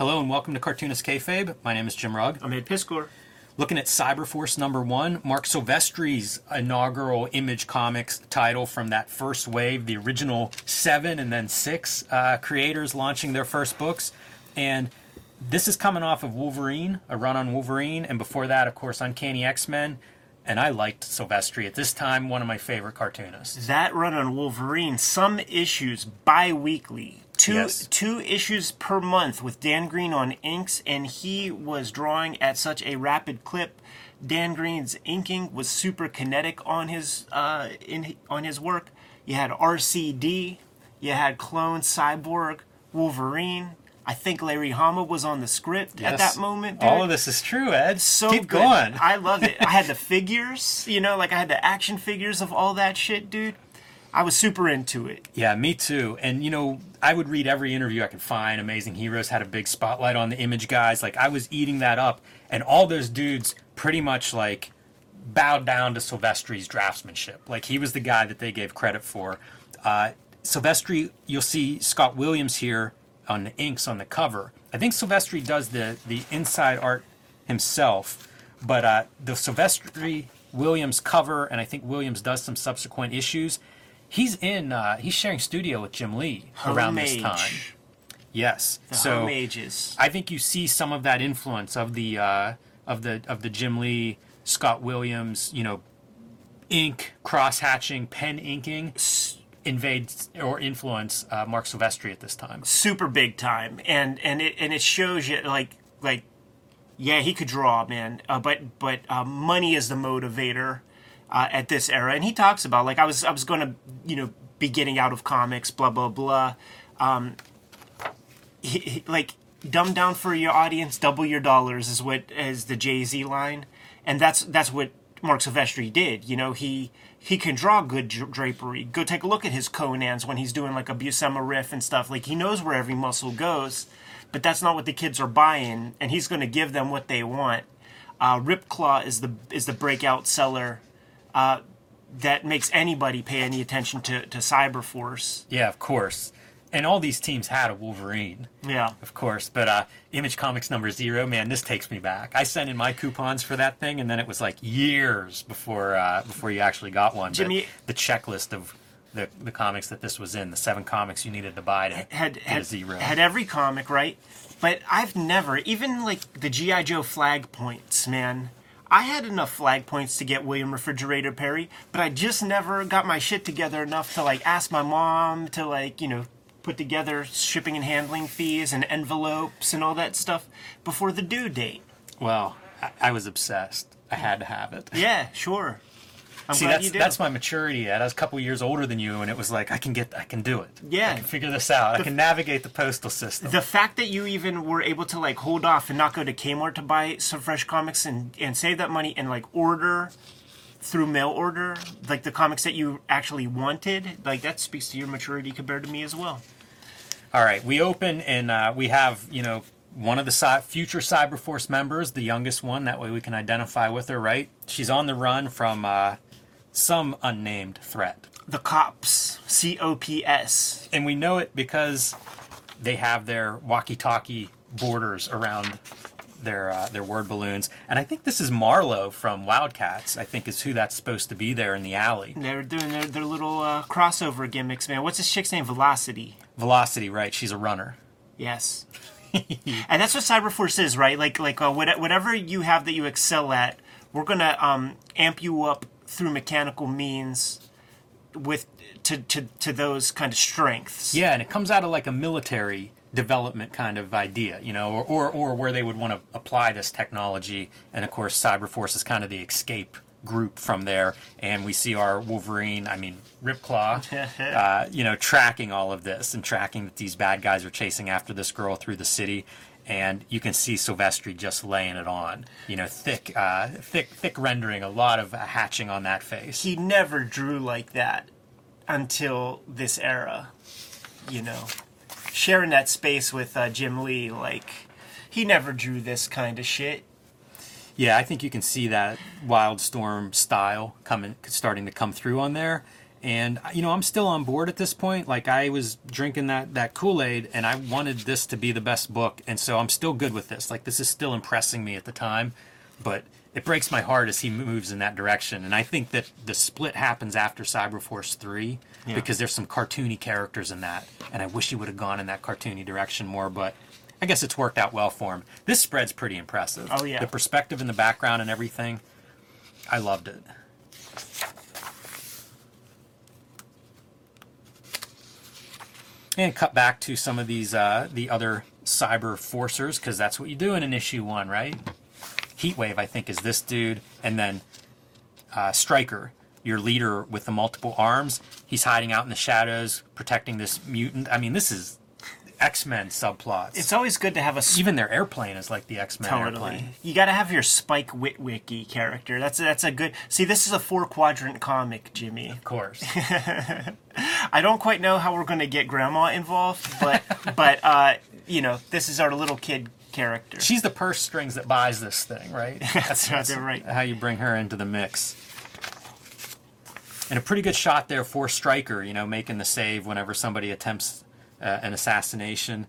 Hello and welcome to Cartoonist Kayfabe. My name is Jim Rugg. I'm Ed Piskor. Looking at Cyberforce number one, Marc Silvestri's inaugural Image Comics title from that first wave, the original seven and then six uh, creators launching their first books. And this is coming off of Wolverine, a run on Wolverine, and before that, of course, Uncanny X Men. And I liked Silvestri at this time, one of my favorite cartoonists. That run on Wolverine, some issues bi weekly. Two, Yes. two issues per month with Dan Green on inks, and he was drawing at such a rapid clip. Dan Green's inking was super kinetic on his uh, in on his work. You had RCD, you had Clone, Cyborg, Wolverine. I think Larry Hama was on the script at that moment. Dude. All of this is true, Ed. so Keep good. going. I love it. I had the figures, you know, like I had the action figures of all that shit, dude. I was super into it. Yeah, me too. And you know, I would read every interview I could find. Amazing Heroes had a big spotlight on the image guys. Like I was eating that up, and all those dudes pretty much like bowed down to Silvestri's draftsmanship. Like he was the guy that they gave credit for. Uh, Silvestri, you'll see Scott Williams here on the inks on the cover. I think Silvestri does the the inside art himself, but uh, the Silvestri Williams cover, and I think Williams does some subsequent issues. He's in. Uh, he's sharing studio with Jim Lee around this time. Yes. The so homages. I think you see some of that influence of the uh, of the of the Jim Lee, Scott Williams, you know, ink cross hatching, pen inking invade or influence uh, Marc Silvestri at this time. super big time, and and it and it shows you like like, yeah, he could draw, man. Uh, but but uh, money is the motivator uh, at this era, and he talks about like I was I was going to you know be getting out of comics, blah blah blah. Um, he, he- like dumb down for your audience, double your dollars is what is the Jay Z line, and that's that's what Marc Silvestri did. You know, he he can draw good drapery. Go take a look at his Conans when he's doing like a Buscema riff and stuff. Like he knows where every muscle goes, but that's not what the kids are buying, and he's going to give them what they want. Uh, Ripclaw is the is the breakout seller. Uh, that makes anybody pay any attention to, to Cyberforce. Yeah, of course. And all these teams had a Wolverine, Yeah. of course. But uh, Image Comics number zero, man, this takes me back. I sent in my coupons for that thing, and then it was like years before uh, before you actually got one. But Jimmy- the checklist of the, the comics that this was in, the seven comics you needed to buy to had get had, a zero. had every comic right but i've never even like the gi joe flag points man i had enough flag points to get william refrigerator perry but i just never got my shit together enough to like ask my mom to like you know put together shipping and handling fees and envelopes and all that stuff before the due date well, I, I was obsessed. I had to have it. yeah sure i'm See, that's that's my maturity. Ed. I was a couple years older than you, and it was like I can get, I can do it. Yeah. I can figure this out. I can navigate the postal system. the fact that you even were able to like hold off and not go to Kmart to buy some fresh comics and and save that money and like order through mail order like the comics that you actually wanted like that speaks to your maturity compared to me as well All right, we open and uh, we have you know one of the cy- future Cyberforce members, the youngest one. That way we can identify with her. Right? She's on the run from uh, some unnamed threat, the cops c-o-p-s and we know it because they have their walkie-talkie borders around their uh, their word balloons. And I think this is Marlowe from Wildcats. I think is who that's supposed to be there in the alley. they're doing their, their little uh, crossover gimmicks man what's this chick's name velocity Velocity, right? She's a runner. Yes. and that's what Cyberforce is, right? Like like uh, what, whatever you have that you excel at, we're gonna um, amp you up through mechanical means with to, to to those kind of strengths. Yeah, and it comes out of like a military development kind of idea, you know, or, or, or where they would want to apply this technology. And of course, Cyberforce is kind of the escape group from there. And we see our Wolverine, I mean, Ripclaw, uh, you know, tracking all of this and tracking that these bad guys are chasing after this girl through the city. And you can see Silvestri just laying it on, you know, thick, uh, thick, thick rendering, a lot of hatching on that face. He never drew like that until this era. You know, sharing that space with uh, Jim Lee, like he never drew this kind of shit. Yeah, I think you can see that Wildstorm style coming, starting to come through on there. And uh, you know, I'm still on board at this point. Like I was drinking that that Kool-Aid and I wanted this to be the best book, and so I'm still good with this. Like this is still impressing me at the time, but it breaks my heart as he moves in that direction. And I think that the split happens after Cyberforce 3 Yeah. because there's some cartoony characters in that, and I wish he would have gone in that cartoony direction more, but I guess it's worked out well for him. This spread's pretty impressive. Oh, yeah. The perspective in the background and everything. I loved it. And cut back to some of these uh, the other cyber forcers because that's what you do in an issue one, right? Heatwave, I think, is this dude, and then uh, Stryker, your leader with the multiple arms. He's hiding out in the shadows, protecting this mutant. I mean, this is X Men subplots. It's always good to have a Even their airplane is like the X Men Totally. airplane. You got to have your Spike Witwicky character. That's that's a good. See, this is a four quadrant comic, Jimmy. Of course. I don't quite know how we're going to get Grandma involved, but but uh, you know, this is our little kid character. She's the purse strings that buys this thing, right? That's right, right. How you bring her into the mix. And a pretty good shot there for Stryker, you know, making the save whenever somebody attempts uh, an assassination.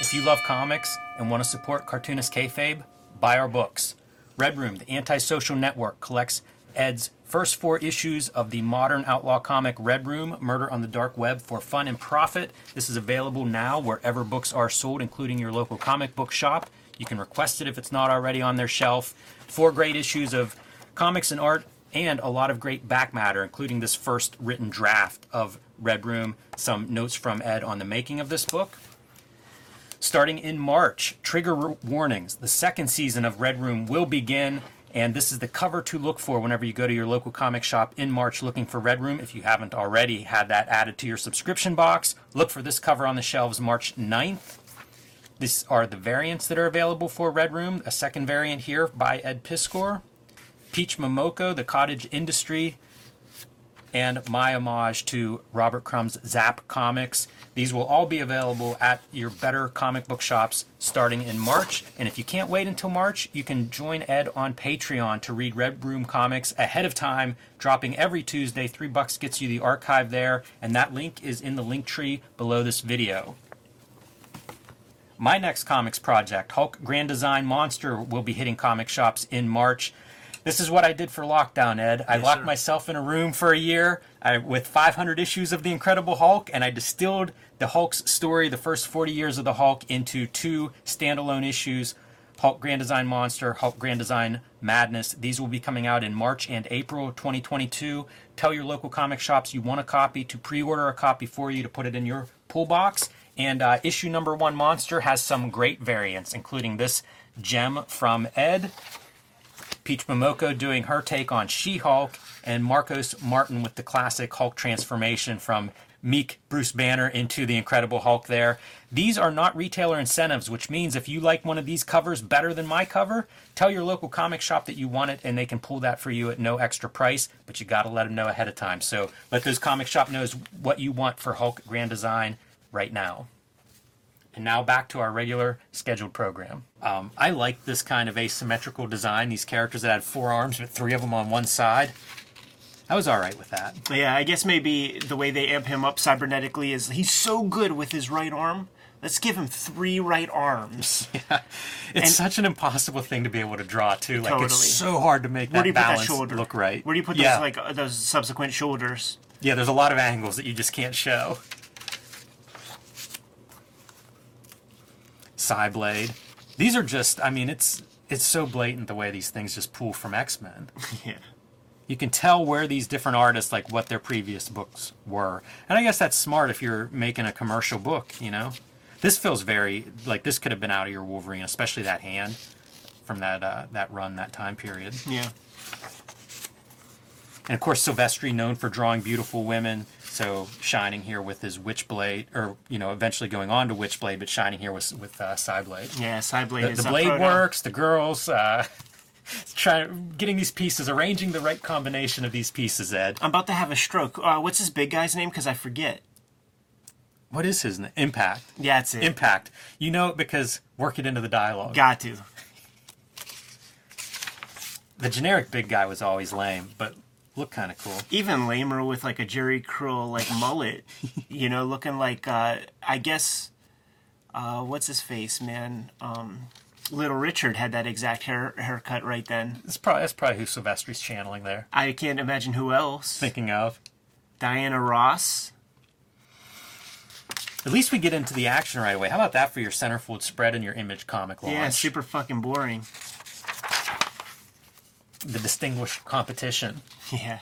If you love comics and want to support cartoonist kayfabe, buy our books. Red Room, the antisocial network, collects Ed's first four issues of the modern outlaw comic Red Room, Murder on the Dark Web for fun and profit. This is available now wherever books are sold, including your local comic book shop. You can request it if it's not already on their shelf. Four great issues of comics and art, and a lot of great back matter, including this first written draft of Red Room, some notes from Ed on the making of this book. Starting in March, trigger warnings. The second season of Red Room will begin, and this is the cover to look for whenever you go to your local comic shop in March looking for Red Room. If you haven't already had that added to your subscription box, look for this cover on the shelves March 9th. These are the variants that are available for Red Room. A second variant here by Ed Piskor. Peach Momoko, The Cottage Industry, and my homage to Robert Crumb's Zap Comics. These will all be available at your better comic book shops starting in March. And if you can't wait until March, you can join Ed on Patreon to read Red Room comics ahead of time, dropping every Tuesday. Three bucks gets you the archive there, and that link is in the link tree below this video. My next comics project, Hulk Grand Design Monster, will be hitting comic shops in March. This is what I did for lockdown, Ed. I Yes, locked sir. myself in a room for a year I, with 500 issues of The Incredible Hulk, and I distilled the Hulk's story, the first 40 years of the Hulk, into two standalone issues Hulk Grand Design Monster, Hulk Grand Design Madness. These will be coming out in March and April 2022. Tell your local comic shops you want a copy to pre order a copy for you to put it in your pull box. And uh, issue number one Monster has some great variants, including this gem from Ed. Peach Momoko doing her take on She Hulk, and Marcos Martin with the classic Hulk transformation from meek Bruce Banner into the Incredible Hulk there. These are not retailer incentives, which means if you like one of these covers better than my cover, tell your local comic shop that you want it and they can pull that for you at no extra price, but you got to let them know ahead of time. So let those comic shop knows what you want for Hulk Grand Design right now. And now back to our regular scheduled program. Um, I like this kind of asymmetrical design. These characters that had four arms but three of them on one side. I was all right with that. Yeah, I guess maybe the way they amp him up cybernetically is he's so good with his right arm. Let's give him three right arms. Yeah. It's And- such an impossible thing to be able to draw too. Like Totally. it's so hard to make Where do that you put that balance shoulder? look right. Where do you put yeah. those like uh, those subsequent shoulders? Yeah, there's a lot of angles that you just can't show. Cyblade. These are just I mean it's it's so blatant the way these things just pull from X-Men. Yeah. you can tell where these different artists like what their previous books were and i guess that's smart if you're making a commercial book you know this feels very like this could have been out of your wolverine especially that hand from that uh, that run that time period Yeah. and of course silvestri known for drawing beautiful women so shining here with his witchblade or you know eventually going on to witchblade but shining here with with uh, Cyblade. Yeah, Cyblade the, is the blade proto. works the girls uh trying getting these pieces arranging the right combination of these pieces ed I'm about to have a stroke. Uh, what's this big guy's name? Because I forget. What is his name? Impact. Yeah, that's it. Impact. You know it because work it into the dialogue. Got to. the generic big guy was always lame, but look kind of cool. even lamer with like a Jheri curl like mullet, you know, looking like uh, I guess uh, what's his face, man. Um, Little Richard had that exact hair haircut right then. It's probably that's probably who Silvestri's channeling there. I can't imagine who else. Thinking of. Diana Ross. At least we get into the action right away. How about that for your centerfold spread and your image comic launch? Yeah, super fucking boring. The distinguished competition. Yeah.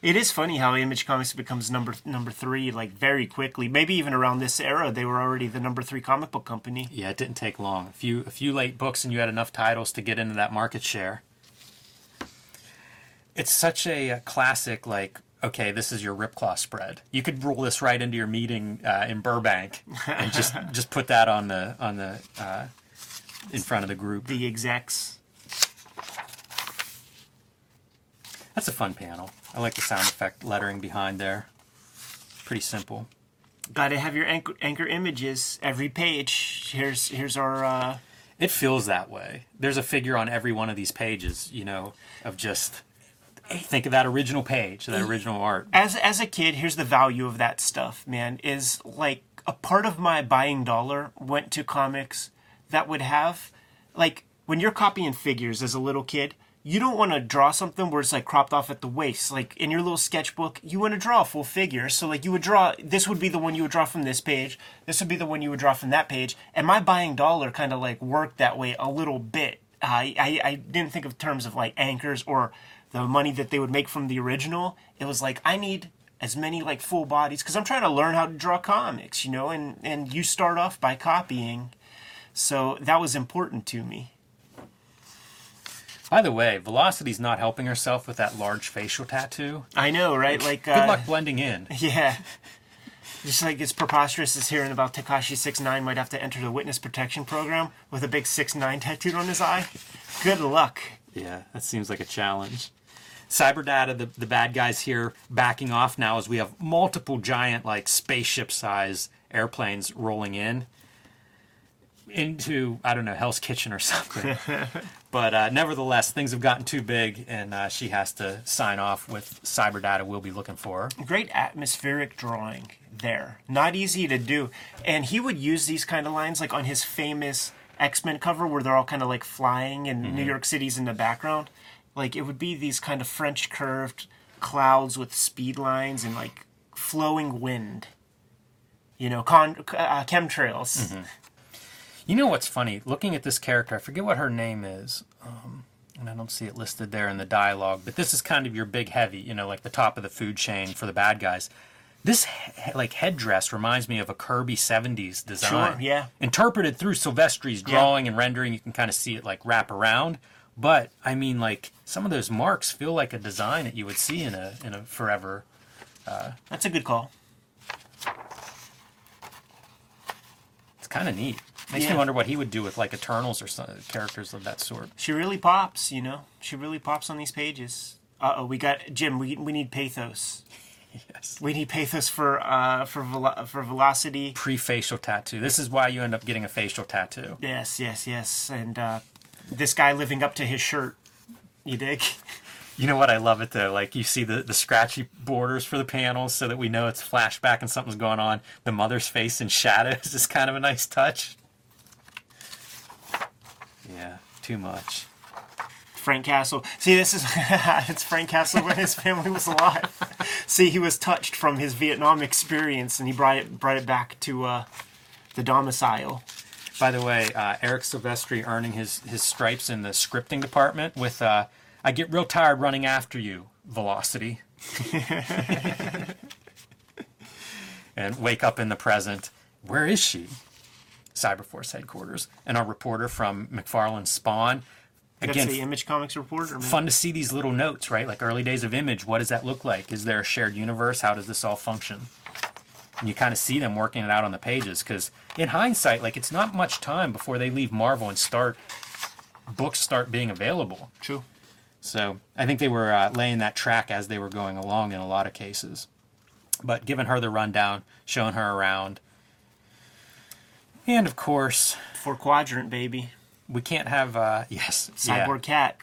It is funny how Image Comics becomes number number three like very quickly. Maybe even around this era, they were already the number three comic book company. Yeah, it didn't take long. A few a few late books and you had enough titles to get into that market share. It's such a, classic like okay, this is your Ripclaw spread. You could roll this right into your meeting uh, in Burbank and just just put that on the on the uh, in front of the group. The execs. That's a fun panel. I like the sound effect lettering behind there. Pretty simple. Got to have your anchor, anchor images every page. Here's here's our uh, It feels that way. There's a figure on every one of these pages, you know, of just think of that original page, that original art. as as a kid, here's the value of that stuff, man. Is like a part of my buying dollar went to comics that would have like when you're copying figures as a little kid, you don't want to draw something where it's like cropped off at the waist. Like in your little sketchbook, you want to draw a full figure. So like you would draw this would be the one you would draw from this page. This would be the one you would draw from that page. And my buying dollar kind of like worked that way a little bit. I, I I didn't think of terms of like anchors or the money that they would make from the original. It was like I need as many like full bodies because I'm trying to learn how to draw comics, you know, and and you start off by copying. So that was important to me. By the way, Velocity's not helping herself with that large facial tattoo. I know, right? Like Good uh, luck blending in. Yeah. Just like it's preposterous as hearing about Tekashi Six Nine might have to enter the witness protection program with a big six nine tattooed on his eye. Good luck. Yeah, that seems like a challenge. Cyberdata, the, the bad guys here, backing off now as we have multiple giant, like spaceship size airplanes rolling in into, I don't know, Hell's Kitchen or something. but uh, nevertheless, things have gotten too big, and uh, she has to sign off with cyber data. We'll be looking for her. Great atmospheric drawing there. Not easy to do. And he would use these kind of lines like on his famous X Men cover where they're all kind of like flying and New York City's in the background. Like it would be these kind of French curved clouds with speed lines and like flowing wind. You know, con- uh, chemtrails. You know what's funny? Looking at this character, I forget what her name is, um, and I don't see it listed there in the dialogue. But this is kind of your big heavy, you know, like the top of the food chain for the bad guys. This he- like headdress reminds me of a Kirby '70s design. Sure, yeah. Interpreted through Silvestri's drawing and rendering, you can kind of see it like wrap around. But I mean, like some of those marks feel like a design that you would see in a in a forever. That's a good call. It's kind of neat. Makes Yeah. me wonder what he would do with like Eternals or some characters of that sort. She really pops, you know. She really pops on these pages. Uh oh, we got Jim. We we need pathos. Yes. We need pathos for uh for velo- for velocity. pre-facial tattoo. This is why you end up getting a facial tattoo. Yes, yes, yes. And uh, this guy living up to his shirt. You dig? You know what? I love it though. Like you see the, the scratchy borders for the panels so that we know it's flashback and something's going on. The mother's face in shadows is kind of a nice touch. Yeah, too much. Frank Castle. See, this is it's Frank Castle when his family was alive. See, he was touched from his Vietnam experience, and he brought it brought it back to uh, the domicile. By the way, uh, Eric Silvestri earning his, his stripes in the scripting department with uh, I get real tired running after you, Velocity. and wake up in the present. Where is she? Cyberforce headquarters. And our reporter from McFarlane Spawn. That's Again, the Image Comics reporter. Man. fun to see these little notes, right? Like early days of Image. What does that look like? Is there a shared universe? How does this all function? And you kind of see them working it out on the pages because, in hindsight, like it's not much time before they leave Marvel and start books start being available. True. So I think they were uh, laying that track as they were going along in a lot of cases. But giving her the rundown, showing her around, and of course, Four quadrant baby. we can't have uh, yes, yeah. Cyborg cat.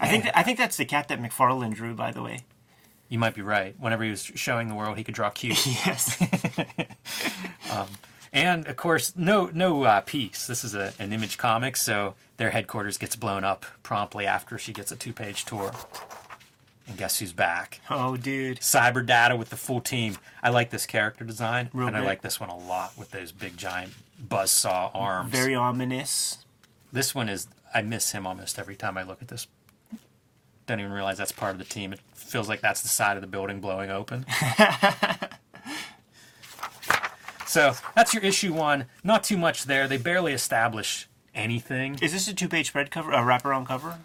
I think I think that's the cat that McFarlane drew, by the way. You might be right. Whenever he was showing the world, he could draw cute. Yes. And of course, no no uh, peace. This is a, an Image comic, so their headquarters gets blown up promptly after she gets a two page tour. And guess who's back? oh, dude. Cyber Data with the full team. I like this character design, Real and I like this one a lot with those big giant buzzsaw arms. Very ominous. This one is. I miss him almost every time I look at this. Don't even realize that's part of the team. It feels like that's the side of the building blowing open. so that's your issue one. Not too much there. They barely establish anything. Is this a two-page spread cover, a wraparound cover?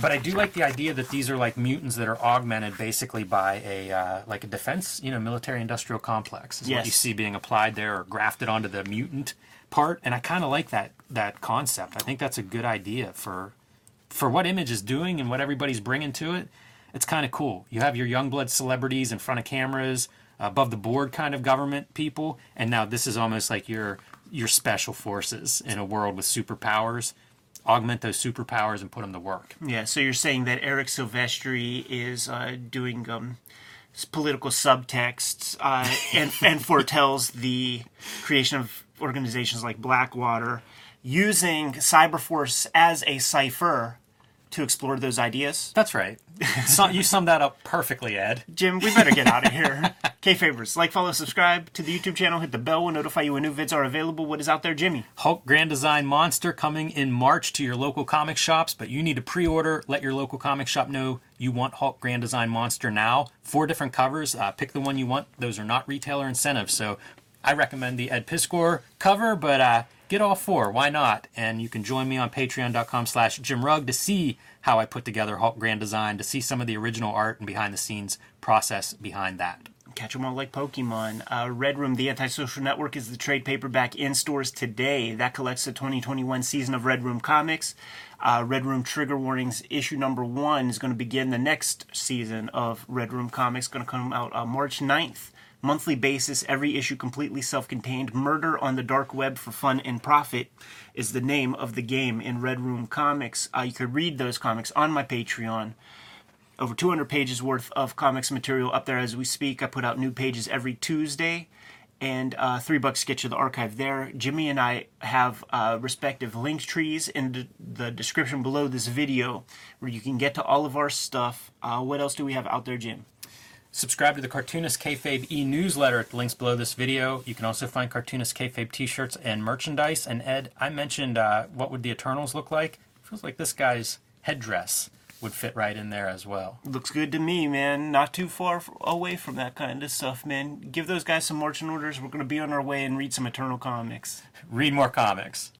But I do like the idea that these are like mutants that are augmented basically by a uh, like a defense, you know, military industrial complex is what you see being applied there or grafted onto the mutant part. And I kind of like that that concept. I think that's a good idea for for what Image is doing and what everybody's bringing to it. It's kind of cool. You have your Youngblood celebrities in front of cameras, above the board kind of government people, and now this is almost like your your special forces in a world with superpowers. Augment those superpowers and put them to work. Yeah, so you're saying that Eric Silvestri is uh, doing um, political subtexts uh, and, and foretells the creation of organizations like Blackwater using Cyberforce as a cipher to explore those ideas. That's right. So, you summed that up perfectly, Ed. Jim, we better get out of here. Kayfabers. like, follow, subscribe to the YouTube channel, hit the bell, will notify you when new vids are available. What is out there, Jimmy? Hulk Grand Design Monster coming in March to your local comic shops, but you need to pre order. Let your local comic shop know you want Hulk Grand Design Monster now. Four different covers. Uh, pick the one you want. Those are not retailer incentives. So I recommend the Ed Piskor cover, but uh, get all four. Why not? And you can join me on patreon.com slash Jim Rugg to see how I put together Hulk Grand Design, to see some of the original art and behind the scenes process behind that. Catch them all like Pokemon. Uh, Red Room, The Antisocial Network, is the trade paperback in stores today. That collects the 2021 season of Red Room Comics. Uh, Red Room Trigger Warnings issue number one is going to begin the next season of Red Room Comics. Going to come out uh, March 9th. Monthly basis, every issue completely self contained. Murder on the Dark Web for Fun and Profit is the name of the game in Red Room Comics. Uh, you could read those comics on my Patreon over 200 pages worth of comics material up there as we speak. I put out new pages every Tuesday, and uh, three bucks get you the archive there. Jimmy and I have uh, respective link trees in the, description below this video where you can get to all of our stuff. Uh, what else do we have out there, Jim? Subscribe to the Cartoonist Kayfabe e-newsletter at the links below this video. You can also find Cartoonist Kayfabe t-shirts and merchandise. And Ed, I mentioned uh, what would the Eternals look like? It Feels like this guy's headdress would fit right in there as well. Looks good to me, man. Not too far away from that kind of stuff, man. Give those guys some marching orders. We're going to be on our way and read some Eternal comics. Read more comics.